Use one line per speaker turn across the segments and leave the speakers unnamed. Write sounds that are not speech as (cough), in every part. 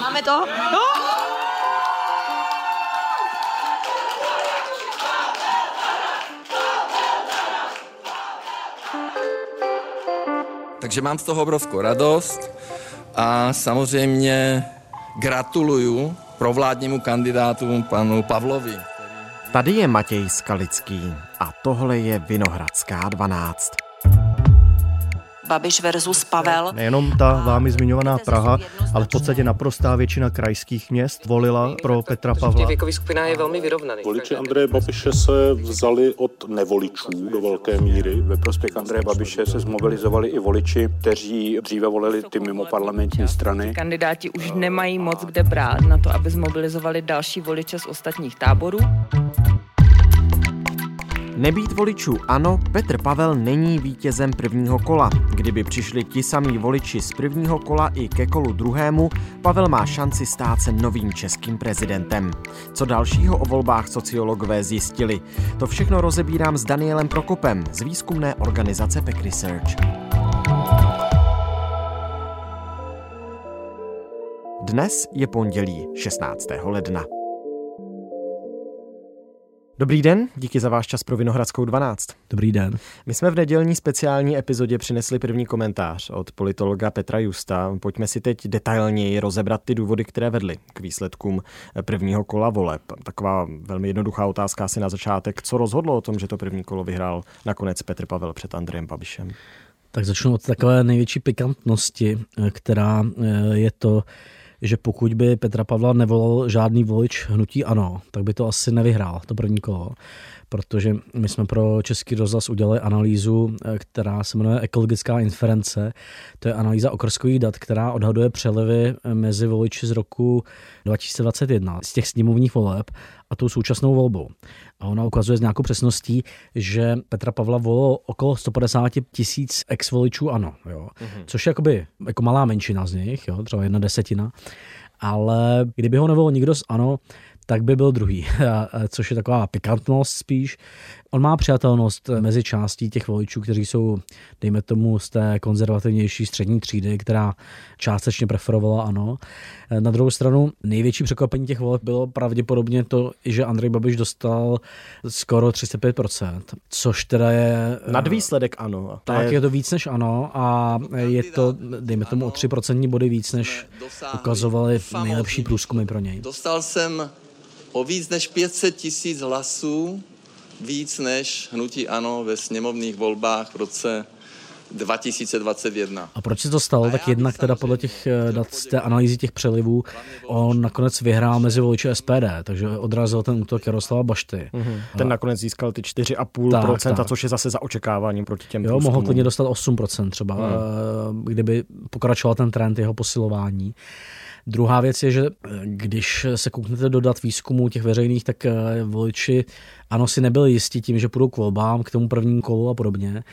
Máme to? No!
Takže mám z toho obrovskou radost a samozřejmě gratuluju provládnímu kandidátu panu Pavlovi.
Tady je Matěj Skalický a tohle je Vinohradská 12.
Babiš versus Pavel.
Nejenom ta vámi zmiňovaná Praha, ale v podstatě naprostá většina krajských měst volila pro Petra Pavla.
Věkový skupina je velmi vyrovnaný.
Voliči Andreje Babiše se vzali od nevoličů do velké míry.
Ve prospěch Andreje Babiše se zmobilizovali i voliči, kteří dříve volili ty mimo parlamentní strany.
Kandidáti už nemají moc kde brát na to, aby zmobilizovali další voliče z ostatních táborů.
Nebýt voličů ano, Petr Pavel není vítězem prvního kola. Kdyby přišli ti samí voliči z prvního kola i ke kolu druhému, Pavel má šanci stát se novým českým prezidentem. Co dalšího o volbách sociologové zjistili? To všechno rozebírám s Danielem Prokopem z výzkumné organizace Peck Research. Dnes je pondělí 16. ledna. Dobrý den, díky za váš čas pro Vinohradskou 12.
Dobrý den.
My jsme v nedělní speciální epizodě přinesli první komentář od politologa Petra Justa. Pojďme si teď detailněji rozebrat ty důvody, které vedly k výsledkům prvního kola voleb. Taková velmi jednoduchá otázka asi na začátek. Co rozhodlo o tom, že to první kolo vyhrál nakonec Petr Pavel před Andrejem Babišem?
Tak začnu od takové největší pikantnosti, která je to, že pokud by Petra Pavla nevolal žádný volič hnutí ANO, tak by to asi nevyhrál, to první kolo. Protože my jsme pro Český rozhlas udělali analýzu, která se jmenuje Ekologická inference. To je analýza okrskových dat, která odhaduje přelevy mezi voliči z roku 2021, z těch sněmovních voleb a tou současnou volbou. A ona ukazuje s nějakou přesností, že Petra Pavla volilo okolo 150 tisíc ex-voličů ano, jo. Mm-hmm. což je jakoby, jako malá menšina z nich, jo, třeba jedna desetina. Ale kdyby ho nevolil nikdo z ANO, tak by byl druhý, (laughs) což je taková pikantnost spíš. On má přijatelnost mezi částí těch voličů, kteří jsou, dejme tomu, z té konzervativnější střední třídy, která částečně preferovala ano. Na druhou stranu největší překvapení těch voleb bylo pravděpodobně to, že Andrej Babiš dostal skoro 35%, což teda je...
Nad výsledek ano.
Tak je... je to víc než ano a je to, dejme tomu, o 3% body víc, než ukazovaly nejlepší průzkumy pro něj.
Dostal jsem o víc než 500 tisíc hlasů, víc než hnutí ANO ve sněmovních volbách v roce 2021.
A proč se to stalo? Tak jednak teda podle těch eh, dat z té analýzy těch přelivů on nakonec vyhrál mezi voliči SPD, takže odrazil ten útok Jaroslava Bašty. Mm-hmm.
Ten nakonec získal ty 4,5%, což je zase za očekáváním proti těm
Jo,
průzkumům.
mohl klidně dostat 8% třeba, mm. kdyby pokračoval ten trend jeho posilování. Druhá věc je, že když se kouknete do dat výzkumu těch veřejných, tak voliči ano, si nebyli jistí tím, že půjdou k volbám, k tomu prvnímu kolu a podobně,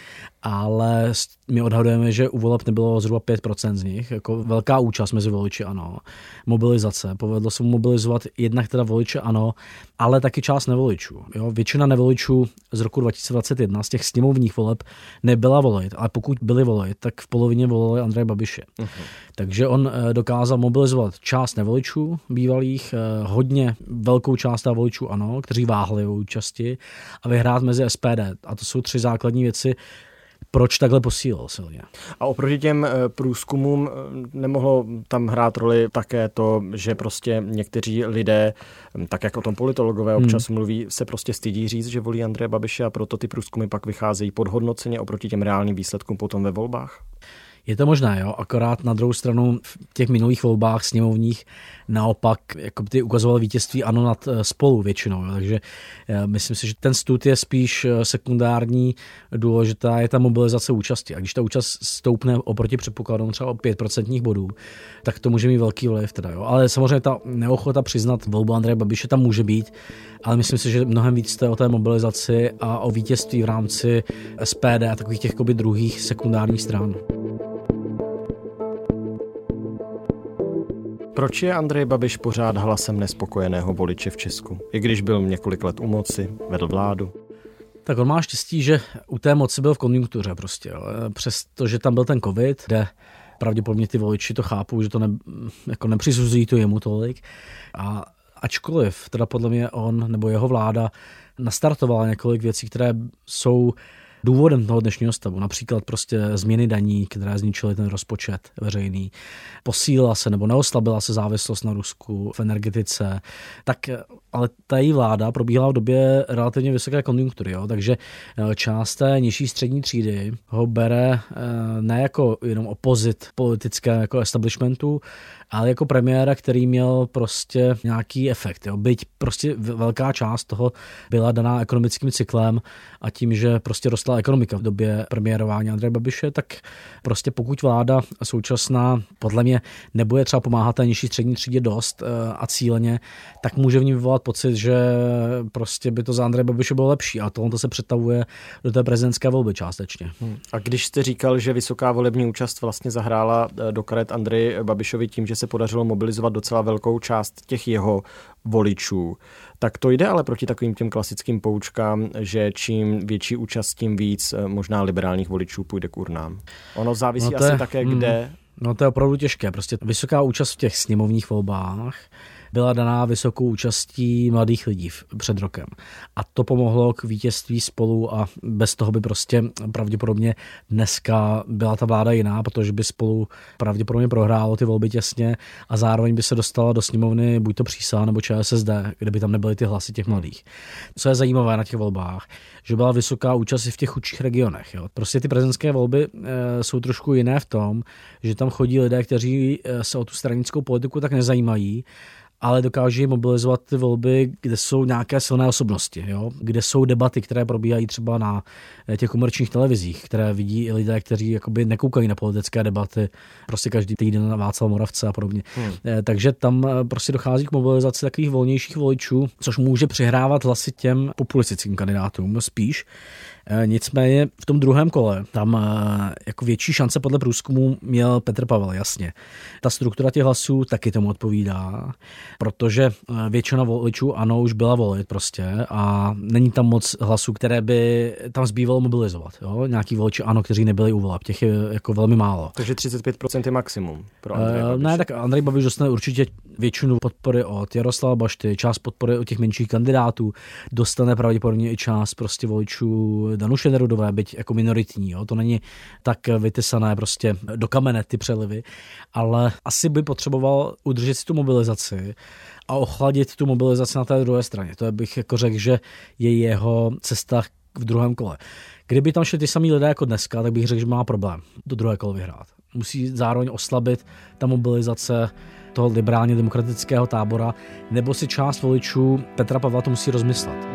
ale my odhadujeme, že u voleb nebylo zhruba 5% z nich, jako velká účast mezi voliči ano. Mobilizace, povedlo se mu mobilizovat jednak teda voliče ano, ale taky část nevoličů. Jo? Většina nevoličů z roku 2021 z těch sněmovních voleb nebyla volit, ale pokud byli volit, tak v polovině volili Andreje Babiše. Uh-huh. Takže on dokázal mobilizovat část nevoličů bývalých, hodně velkou část voličů ano, kteří váhli o účast účasti a vyhrát mezi SPD. A to jsou tři základní věci, proč takhle posílil silně.
A oproti těm průzkumům nemohlo tam hrát roli také to, že prostě někteří lidé, tak jak o tom politologové občas hmm. mluví, se prostě stydí říct, že volí Andreje Babiše a proto ty průzkumy pak vycházejí podhodnoceně oproti těm reálným výsledkům potom ve volbách?
Je to možné, jo, akorát na druhou stranu v těch minulých volbách sněmovních naopak jako ty ukazoval vítězství ano nad spolu většinou, jo, takže myslím si, že ten stud je spíš sekundární, důležitá je ta mobilizace účasti a když ta účast stoupne oproti předpokladům třeba o 5% bodů, tak to může mít velký vliv teda, jo. ale samozřejmě ta neochota přiznat volbu Andreje Babiše tam může být, ale myslím si, že mnohem víc jste o té mobilizaci a o vítězství v rámci SPD a takových těch druhých sekundárních stran.
Proč je Andrej Babiš pořád hlasem nespokojeného voliče v Česku? I když byl několik let u moci, vedl vládu.
Tak on má štěstí, že u té moci byl v konjunktuře prostě. Přestože tam byl ten covid, kde pravděpodobně ty voliči to chápou, že to ne, jako nepřisuzují to jemu tolik. A ačkoliv teda podle mě on nebo jeho vláda nastartovala několik věcí, které jsou důvodem toho dnešního stavu. Například prostě změny daní, které zničily ten rozpočet veřejný. Posílila se nebo neoslabila se závislost na Rusku v energetice. Tak ale ta její vláda probíhala v době relativně vysoké konjunktury, jo? takže eh, část té nižší střední třídy ho bere eh, ne jako jenom opozit politické jako establishmentu, ale jako premiéra, který měl prostě nějaký efekt. Jo? Byť prostě velká část toho byla daná ekonomickým cyklem a tím, že prostě rostla ekonomika v době premiérování Andreje Babiše, tak prostě pokud vláda současná podle mě nebude třeba pomáhat té nižší střední třídě dost eh, a cíleně, tak může v ní vyvolat pocit, že prostě by to za Andreje Babiše bylo lepší a tohle to se přetavuje do té prezidentské volby částečně. Hmm.
A když jste říkal, že vysoká volební účast vlastně zahrála eh, do karet Andreji Babišovi tím, že se podařilo mobilizovat docela velkou část těch jeho voličů, tak to jde ale proti takovým těm klasickým poučkám, že čím větší účast, tím víc eh, možná liberálních voličů půjde k urnám. Ono závisí no asi je, také, kde... Hmm,
no to je opravdu těžké. Prostě vysoká účast v těch sněmovních volbách byla daná vysokou účastí mladých lidí před rokem. A to pomohlo k vítězství spolu a bez toho by prostě pravděpodobně dneska byla ta vláda jiná, protože by spolu pravděpodobně prohrálo ty volby těsně a zároveň by se dostala do sněmovny buď to přísá nebo ČSSD, kde by tam nebyly ty hlasy těch mladých. Co je zajímavé na těch volbách, že byla vysoká účast i v těch chudších regionech. Jo. Prostě ty prezidentské volby e, jsou trošku jiné v tom, že tam chodí lidé, kteří e, se o tu stranickou politiku tak nezajímají ale dokáže mobilizovat ty volby, kde jsou nějaké silné osobnosti, jo? kde jsou debaty, které probíhají třeba na eh, těch komerčních televizích, které vidí i lidé, kteří jakoby nekoukají na politické debaty prostě každý týden na Václav Moravce a podobně. Hmm. Eh, takže tam eh, prostě dochází k mobilizaci takových volnějších voličů, což může přihrávat hlasy těm populistickým kandidátům spíš. Eh, nicméně v tom druhém kole tam eh, jako větší šance podle průzkumu měl Petr Pavel, jasně. Ta struktura těch hlasů taky tomu odpovídá, protože eh, většina voličů ano už byla volit prostě a není tam moc hlasů, které by tam zbývalo mobilizovat. Jo? Nějaký voliči ano, kteří nebyli u voleb, těch je jako velmi málo.
Takže 35% je maximum pro Andrej
Ne, tak Andrej Babiš dostane určitě většinu podpory od Jaroslava Bašty, část podpory od těch menších kandidátů, dostane pravděpodobně i část prostě voličů Danuše Nerudové, byť jako minoritní, jo? to není tak vytesané prostě do kamene ty přelivy, ale asi by potřeboval udržet si tu mobilizaci a ochladit tu mobilizaci na té druhé straně. To bych jako řekl, že je jeho cesta v druhém kole. Kdyby tam šli ty samý lidé jako dneska, tak bych řekl, že má problém do druhé kolo vyhrát. Musí zároveň oslabit ta mobilizace toho liberálně demokratického tábora, nebo si část voličů Petra Pavla to musí rozmyslet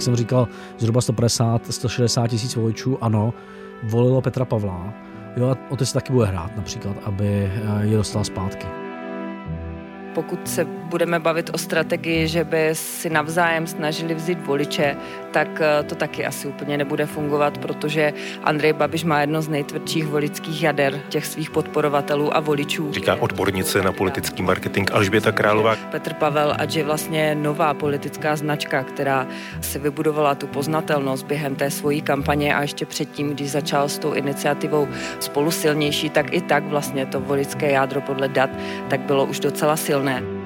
jak jsem říkal, zhruba 150, 160 tisíc voličů, ano, volilo Petra Pavla. Jo, a o to se taky bude hrát například, aby eh, je dostal zpátky
pokud se budeme bavit o strategii, že by si navzájem snažili vzít voliče, tak eh, to taky asi úplně nebude fungovat, protože Andrej Babiš má jedno z nejtvrdších volických jader těch svých podporovatelů a voličů.
Říká odbornice na politický marketing Alžběta Králová.
Petr Pavel, ať je vlastně nová politická značka, která si vybudovala tu poznatelnost během té svojí kampaně a ještě předtím, když začal s tou iniciativou spolu silnější, tak i tak vlastně to volické jádro podle dat tak bylo už docela silné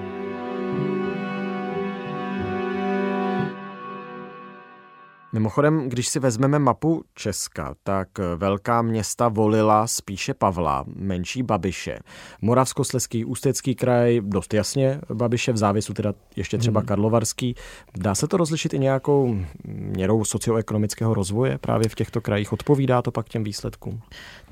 Mimochodem, když si vezmeme mapu Česka, tak velká města volila spíše Pavla, menší Babiše. Moravskosleský, Ústecký kraj, dost jasně Babiše, v závisu teda ještě třeba hmm. Karlovarský. Dá se to rozlišit i nějakou měrou socioekonomického rozvoje právě v těchto krajích? Odpovídá to pak těm výsledkům?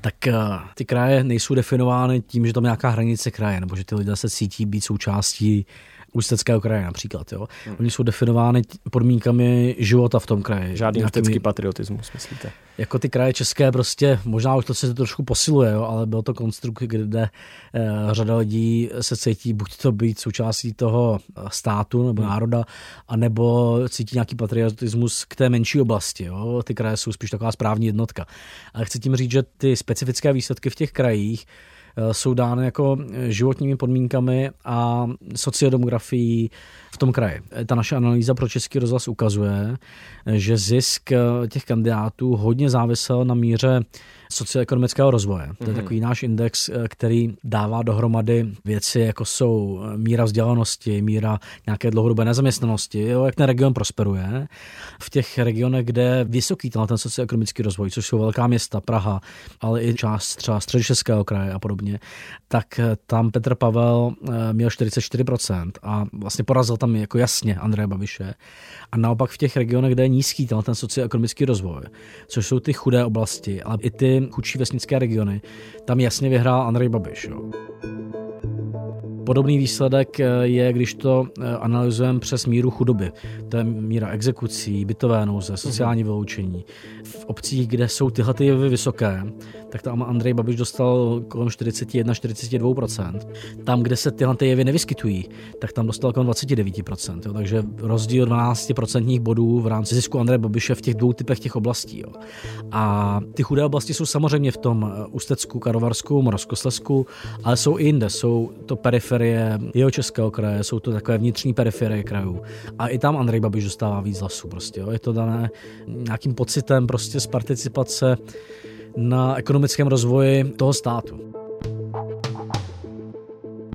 Tak eh, ty kraje nejsou definovány tím, že tam nějaká hranice kraje, nebo že ty lidé se cítí být součástí Ústeckého kraje například. Jo. Hmm. Oni jsou definovány podmínkami života v tom kraji.
Žádný nějakými, ústecký patriotismus, myslíte?
Jako ty kraje české prostě, možná už to se trošku posiluje, jo, ale byl to konstrukt, kde eh, řada lidí se cítí buď to být součástí toho státu nebo hmm. národa, anebo cítí nějaký patriotismus k té menší oblasti. Jo. Ty kraje jsou spíš taková správní jednotka. Ale chci tím říct, že ty specifické výsledky v těch krajích Eh, jsou dány jako eh, životními podmínkami a sociodemografií v tom kraji. Eh, ta naše analýza pro Český rozhlas ukazuje, že zisk těch kandidátů hodně závisel na míře socioekonomického rozvoje. To je mm-hmm. takový náš index, který dává dohromady věci, jako jsou míra vzdělanosti, míra nějaké dlouhodobé nezaměstnanosti, jo, jak ten region prosperuje. V těch regionech, kde je vysoký ten socioekonomický rozvoj, což jsou velká města, Praha, ale i část třeba středočeského kraje a podobně, tak tam Petr Pavel měl 44% a vlastně porazil tam jako jasně Andreje Babiše. A naopak v těch regionech, kde je nízký ten socioekonomický rozvoj, což jsou ty chudé oblasti, ale i ty chudší vesnické regiony, tam jasně vyhrál Andrej Babiš. Jo. Podobný výsledek eh, je, když to eh, analyzujeme přes míru chudoby. To je míra exekucí, bytové nouze, sociální vyloučení. V obcích, kde jsou tyhle ty jevy vysoké, tak tam Andrej Babiš dostal kolem 41-42%. Tam, kde se tyhle ty jevy nevyskytují, tak tam dostal kolem 29%. Jo. Takže rozdíl 12% bodů v rámci zisku Andreje Babiše v těch dvou typech těch oblastí. Jo. A ty chudé oblasti jsou samozřejmě v tom eh, Ústecku, Karovarsku, Moravskoslesku, ale jsou i jinde. Jsou to periferie jeho českého kraje, jsou to takové vnitřní periferie krajů. A i tam Andrej Babiš dostává víc hlasů. Prostě, jo. Je to dané nějakým pocitem prostě z participace na ekonomickém rozvoji toho státu.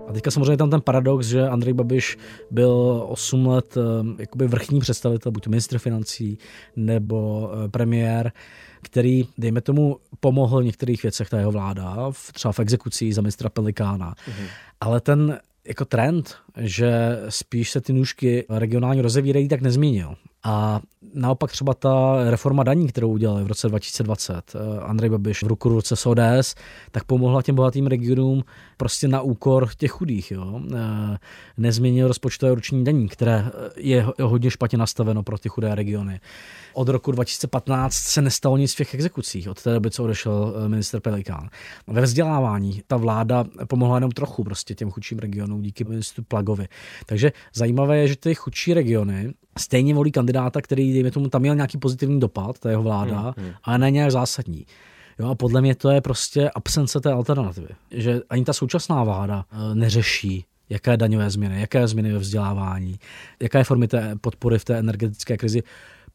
A teďka samozřejmě tam ten paradox, že Andrej Babiš byl 8 let eh, jakoby vrchní představitel, buď ministr financí nebo eh, premiér, který, dejme tomu, pomohl v některých věcech ta jeho vláda, třeba v exekucí za ministra Pelikána. Mm-hmm. Ale ten jako trend, že spíš se ty nůžky regionálně rozevírají, tak nezmínil. A naopak třeba ta reforma daní, kterou udělali v roce 2020, eh, Andrej Babiš v ruku ruce s ODS, tak pomohla těm bohatým regionům prostě na úkor těch chudých. Jo. Eh, nezměnil rozpočtové ruční daní, které je hodně špatně nastaveno pro ty chudé regiony. Od roku 2015 se nestalo nic v těch exekucích, od té doby, co odešel eh, minister Pelikán. Ve vzdělávání ta vláda pomohla jenom trochu prostě těm chudším regionům díky ministru Plagovi. Takže zajímavé je, že ty chudší regiony stejně volí kandidáta, který, dejme tomu, tam měl nějaký pozitivní dopad, ta jeho vláda, hmm, hmm. ale ne nějak zásadní. Jo, a podle mě to je prostě absence té alternativy. Že ani ta současná vláda eh, neřeší jaké daňové změny, jaké změny ve vzdělávání, jaké formy té podpory v té energetické krizi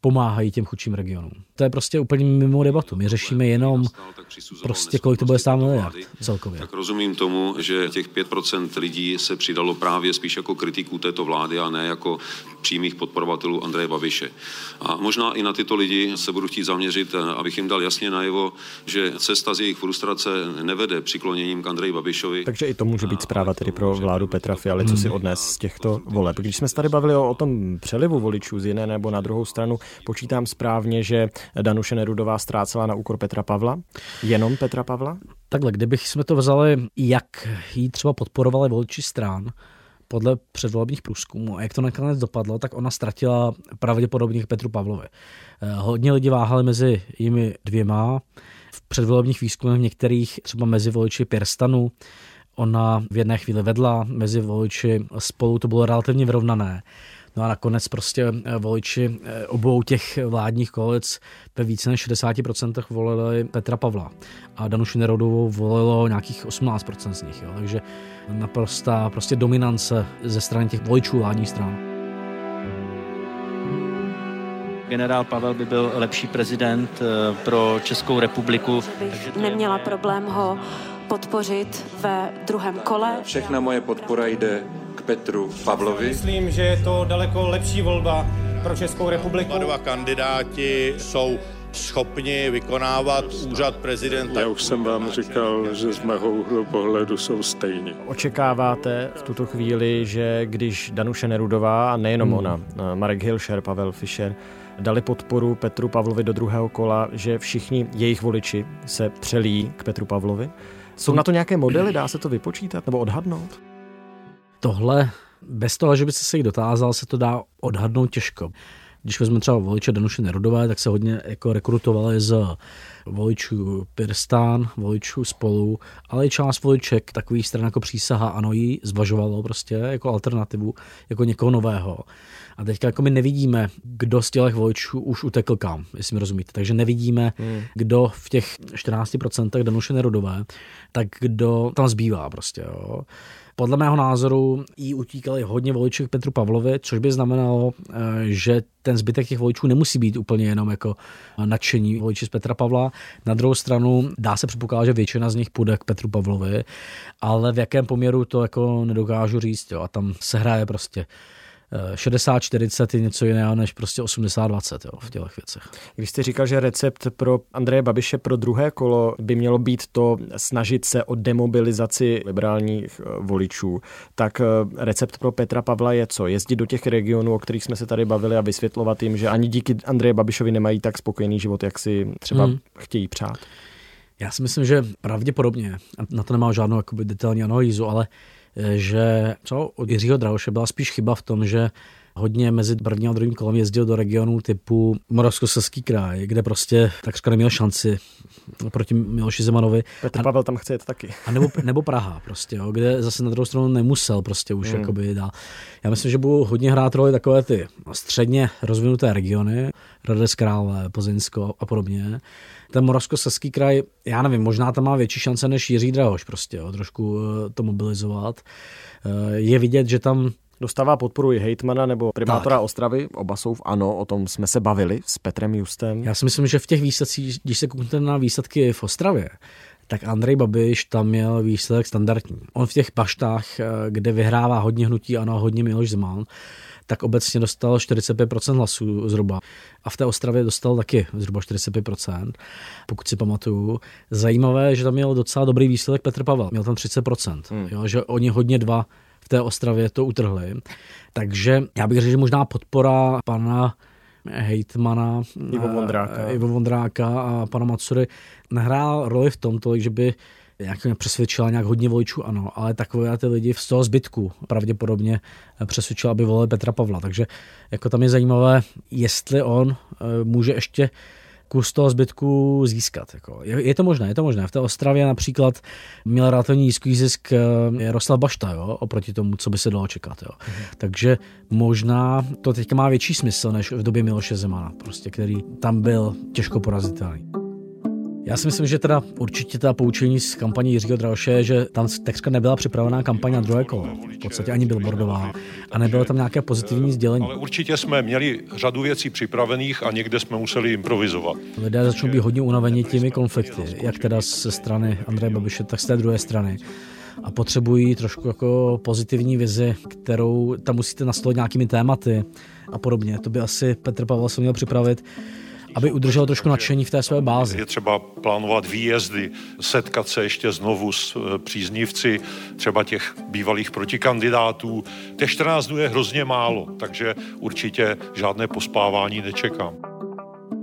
pomáhají těm chudším regionům. To je prostě úplně mimo debatu. My řešíme jenom prostě, kolik to bude stát miliard celkově.
Tak rozumím tomu, že těch 5% lidí se přidalo právě spíš jako kritiků této vlády a ne jako přímých podporovatelů Andreje Babiše. A možná i na tyto lidi se budu chtít zaměřit, abych jim dal jasně najevo, že cesta z jejich frustrace nevede přikloněním k Andreji Babišovi.
Takže i to může být zpráva tedy pro vládu Petra Fialy, co si odnes z těchto voleb. Když jsme se tady bavili o, o tom přelivu voličů z jiné nebo na druhou stranu, počítám správně, že Danuše Nerudová ztrácela na úkor Petra Pavla? Jenom Petra Pavla?
Takhle, kdybych jsme to vzali, jak jí třeba podporovali voliči stran, podle předvolebních průzkumů. A jak to nakonec dopadlo, tak ona ztratila pravděpodobně Petru Pavlovi. Eh, hodně lidí váhali mezi jimi dvěma. V předvolebních výzkumech některých třeba mezi voliči Pirstanu ona v jedné chvíli vedla, mezi voliči spolu to bylo relativně vyrovnané. No a nakonec prostě eh, voliči eh, obou těch vládních koalic ve více než 60% volili Petra Pavla a Danuši Nerodovou volilo nějakých 18% z nich. Jo. Takže naprostá prostě dominance ze strany těch voličů vládních stran.
Generál Pavel by byl lepší prezident eh, pro Českou republiku.
Takže neměla problém ho podpořit ve druhém kole.
Všechna moje podpora jde Petru Pavlovi.
Myslím, že je to daleko lepší volba pro Českou republiku.
Oba dva kandidáti jsou schopni vykonávat úřad prezidenta.
Já už jsem vám říkal, že z mého úhlu pohledu jsou stejní.
Očekáváte v tuto chvíli, že když Danuše Nerudová, a nejenom hmm. ona, Marek Hilšer, Pavel Fischer, dali podporu Petru Pavlovi do druhého kola, že všichni jejich voliči se přelí k Petru Pavlovi? Jsou na to nějaké modely, dá se to vypočítat nebo odhadnout?
Tohle, bez toho, že by se jich dotázal, se to dá odhadnout těžko. Když vezmeme třeba voliče Danuše Nerudové, tak se hodně jako rekrutovali z voličů Pirstán, voličů spolu, ale i část voliček takových stran jako přísaha ano jí zvažovalo prostě jako alternativu, jako někoho nového. A teďka jako my nevidíme, kdo z těch voličů už utekl kam, jestli mi rozumíte. Takže nevidíme, hmm. kdo v těch 14% Danuše Nerudové, tak kdo tam zbývá prostě. Jo. Podle mého názoru jí utíkali hodně voličů k Petru Pavlovi, což by znamenalo, eh, že ten zbytek těch voličů nemusí být úplně jenom jako nadšení voliči z Petra Pavla, Na druhou stranu dá se předpokládat, že většina z nich půjde k Petru Pavlovi, ale v jakém poměru to jako nedokážu říct. Jo. A tam se hraje prostě 60-40 je něco jiného než prostě 80-20 v těch věcech.
Když jste říkal, že recept pro Andreje Babiše pro druhé kolo by mělo být to snažit se o demobilizaci liberálních eh, voličů, tak eh, recept pro Petra Pavla je co? Jezdit do těch regionů, o kterých jsme se tady bavili a vysvětlovat jim, že ani díky Andreje Babišovi nemají tak spokojený život, jak si třeba hmm. chtějí přát.
Já si myslím, že pravděpodobně, na to nemám žádnou jakoby, detailní analýzu, ale že co? Od Jiřího Drahoše byla spíš chyba v tom, že hodně mezi prvním a druhým kolem jezdil do regionů typu Moravskoslezský kraj, kde prostě takřka neměl šanci proti Miloši Zemanovi.
Petr a, Pavel tam chce jet taky.
A nebo, nebo Praha prostě, jo, kde zase na druhou stranu nemusel prostě už hmm. jakoby dál. Já myslím, že budou hodně hrát roli takové ty středně rozvinuté regiony, Hradec Králové, Plzeňsko a podobně. Ten Moravskoslezský kraj, já nevím, možná tam má větší šance než Jiří Drahoš prostě, jo, trošku eh, to mobilizovat. Eh, je vidět, že tam
Dostává podporu i hejtmana nebo primátora tak. Ostravy, oba jsou v ANO, o tom jsme se bavili s Petrem Justem.
Já si myslím, že v těch výsledcích, když se kouknete na výsledky v Ostravě, tak Andrej Babiš tam měl výsledek standardní. On v těch baštách, eh, kde vyhrává hodně hnutí ANO, hodně Miloš Zeman, tak obecně dostal 45% hlasů zhruba. A v té Ostravě dostal taky zhruba 45%, pokud si pamatuju. Zajímavé, že tam měl docela dobrý výsledek Petr Pavel, měl tam 30%, hmm. jo, že oni hodně dva v té Ostravě to utrhli. Takže já bych řekl, že možná podpora pana hejtmana
Ivo Vondráka.
Ivo Vondráka a pana Matsury nehrál roli v tom tolik, že by nějak mě přesvědčila nějak hodně voličů, ano, ale takové ty lidi z toho zbytku pravděpodobně přesvědčila, aby volili Petra Pavla. Takže jako tam je zajímavé, jestli on eh, může ještě kus toho zbytku získat. Jako. Je, je, to možné, je to možné. V té Ostravě například měl relativně nízký zisk eh, Jaroslav Bašta, jo, oproti tomu, co by se dalo čekat. Jo. Mhm. Takže možná to teďka má větší smysl, než v době Miloše Zemana, prostě, který tam byl těžko porazitelný. Já si myslím, že teda určitě ta poučení z kampaně Jiřího Drahoše, že tam takřka nebyla připravená kampaň na druhé kolo. V podstatě ani billboardová. A nebylo tam nějaké pozitivní sdělení.
Ale určitě jsme měli řadu věcí připravených a někde jsme museli improvizovat.
Lidé začnou být hodně unaveni těmi konflikty, jak teda ze strany Andreje Babiše, tak z té druhé strany a potřebují trošku jako pozitivní vizi, kterou tam musíte nastolit nějakými tématy a podobně. To by asi Petr Pavel se měl připravit aby udržel trošku nadšení v té své bázi.
Je třeba plánovat výjezdy, setkat se ještě znovu s eh, příznivci třeba těch bývalých protikandidátů. Těch 14 dnů je hrozně málo, takže určitě žádné pospávání nečekám.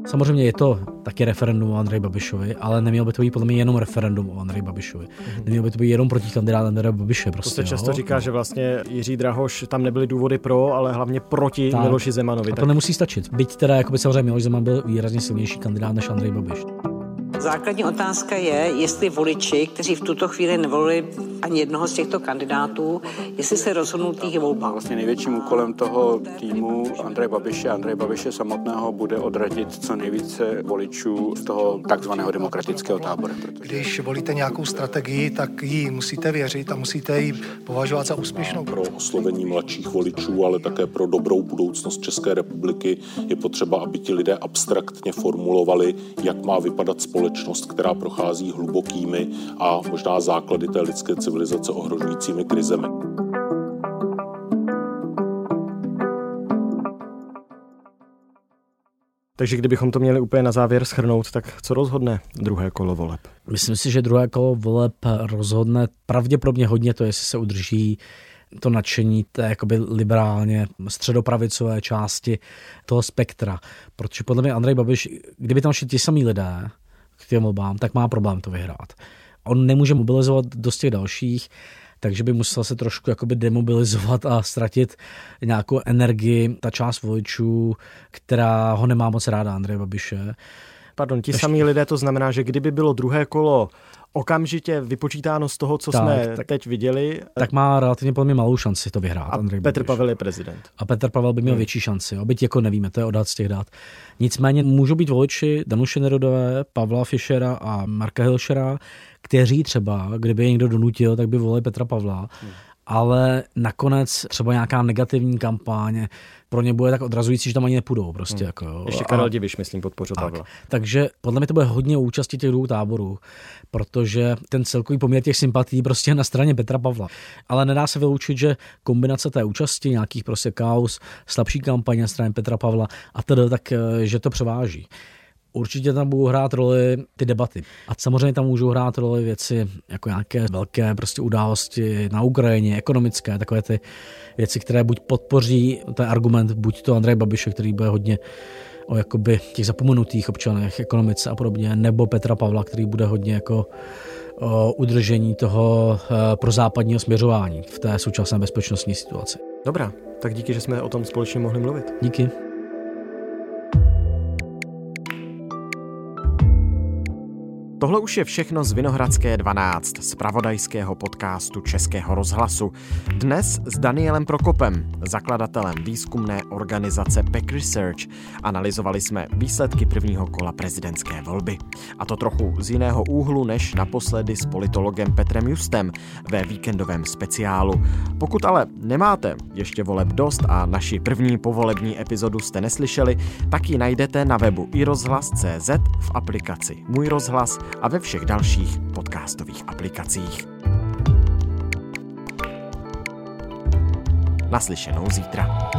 Samozřejmě je to taky referendum o Andreji Babišovi, ale nemělo by to být podle mě jenom referendum o Andreji Babišovi. Mm-hmm. Nemělo by to být jenom proti kandidát Andreje Babiše. Prostě,
to se často jo? říká, no. že vlastně Jiří Drahoš tam nebyly důvody pro, ale hlavně proti tak. Miloši Zemanovi.
A to tak... nemusí stačit. Byť teda jakoby samozřejmě Miloš Zeman byl výrazně silnější kandidát než Andrej Babiš.
Základní otázka je, jestli voliči, kteří v tuto chvíli nevolili ani jednoho z těchto kandidátů, jestli se rozhodnou těch volbách.
Vlastně největším úkolem toho týmu Andreje Babiše, Andreje Babiše samotného bude odradit co nejvíce voličů z toho takzvaného demokratického tábora.
Protože... Když volíte nějakou strategii, tak ji musíte věřit a musíte ji považovat za úspěšnou.
Pro oslovení mladších voličů, ale také pro dobrou budoucnost České republiky je potřeba, aby ti lidé abstraktně formulovali, jak má vypadat společnost, která prochází hlubokými a možná základy té lidské civilizace ohrožujícími krizemi.
Takže kdybychom to měli úplně na závěr schrnout, tak co rozhodne druhé kolo voleb?
Myslím si, že druhé kolo voleb rozhodne pravděpodobně hodně to, jestli se udrží to nadšení té jakoby liberálně středopravicové části toho spektra. Protože podle mě Andrej Babiš, kdyby tam šli ti samý lidé k těm volbám, tak má problém to vyhrát on nemůže mobilizovat dost těch dalších, takže by musel se trošku jakoby demobilizovat a ztratit nějakou energii, ta část voličů, která ho nemá moc ráda, Andreje Babiše.
Pardon, ti samí lidé, to znamená, že kdyby bylo druhé kolo okamžitě vypočítáno z toho, co tak, jsme tak, teď viděli.
Tak má relativně podle mě malou šanci to vyhrát.
A
Andrej
Petr Babiš. Pavel je prezident.
A Petr Pavel by měl hmm. větší šanci, jo? byť jako nevíme, to je odhad z těch dát. Nicméně můžou být voliči Danuše Nerodové, Pavla Fischera a Marka Hilšera, kteří třeba, kdyby je někdo donutil, tak by volili Petra Pavla. Hmm. Ale nakonec třeba nějaká negativní kampaň pro ně bude tak odrazující, že tam ani nepůjdou. Prostě, hmm. jako, jo.
Ještě Karel Diviš, myslím, podpořil tak.
Takže podle mě to bude hodně účastí těch dvou táborů, protože ten celkový poměr těch sympatí prostě je na straně Petra Pavla. Ale nedá se vyloučit, že kombinace té účasti, nějakých prostě kaus, slabší kampaně na straně Petra Pavla a tedy, tak, eh, že to převáží. Určitě tam budou hrát roli ty debaty. A samozřejmě tam můžou hrát roli věci jako nějaké velké prostě události na Ukrajině, ekonomické, takové ty věci, které buď podpoří ten argument, buď to Andrej Babiše, který bude hodně o jakoby těch zapomenutých občanech, ekonomice a podobně, nebo Petra Pavla, který bude hodně jako o udržení toho e, prozápadního směřování v té současné bezpečnostní situaci.
Dobrá, tak díky, že jsme o tom společně mohli mluvit.
Díky.
Tohle už je všechno z Vinohradské 12, z pravodajského podcastu Českého rozhlasu. Dnes s Danielem Prokopem, zakladatelem výzkumné organizace Peck Research. Analyzovali jsme výsledky prvního kola prezidentské volby. A to trochu z jiného úhlu než naposledy s politologem Petrem Justem ve víkendovém speciálu. Pokud ale nemáte ještě voleb dost a naši první povolební epizodu jste neslyšeli, tak ji najdete na webu iRozhlas.cz v aplikaci Můj rozhlas a ve všech dalších podcastových aplikacích. Naslyšenou zítra.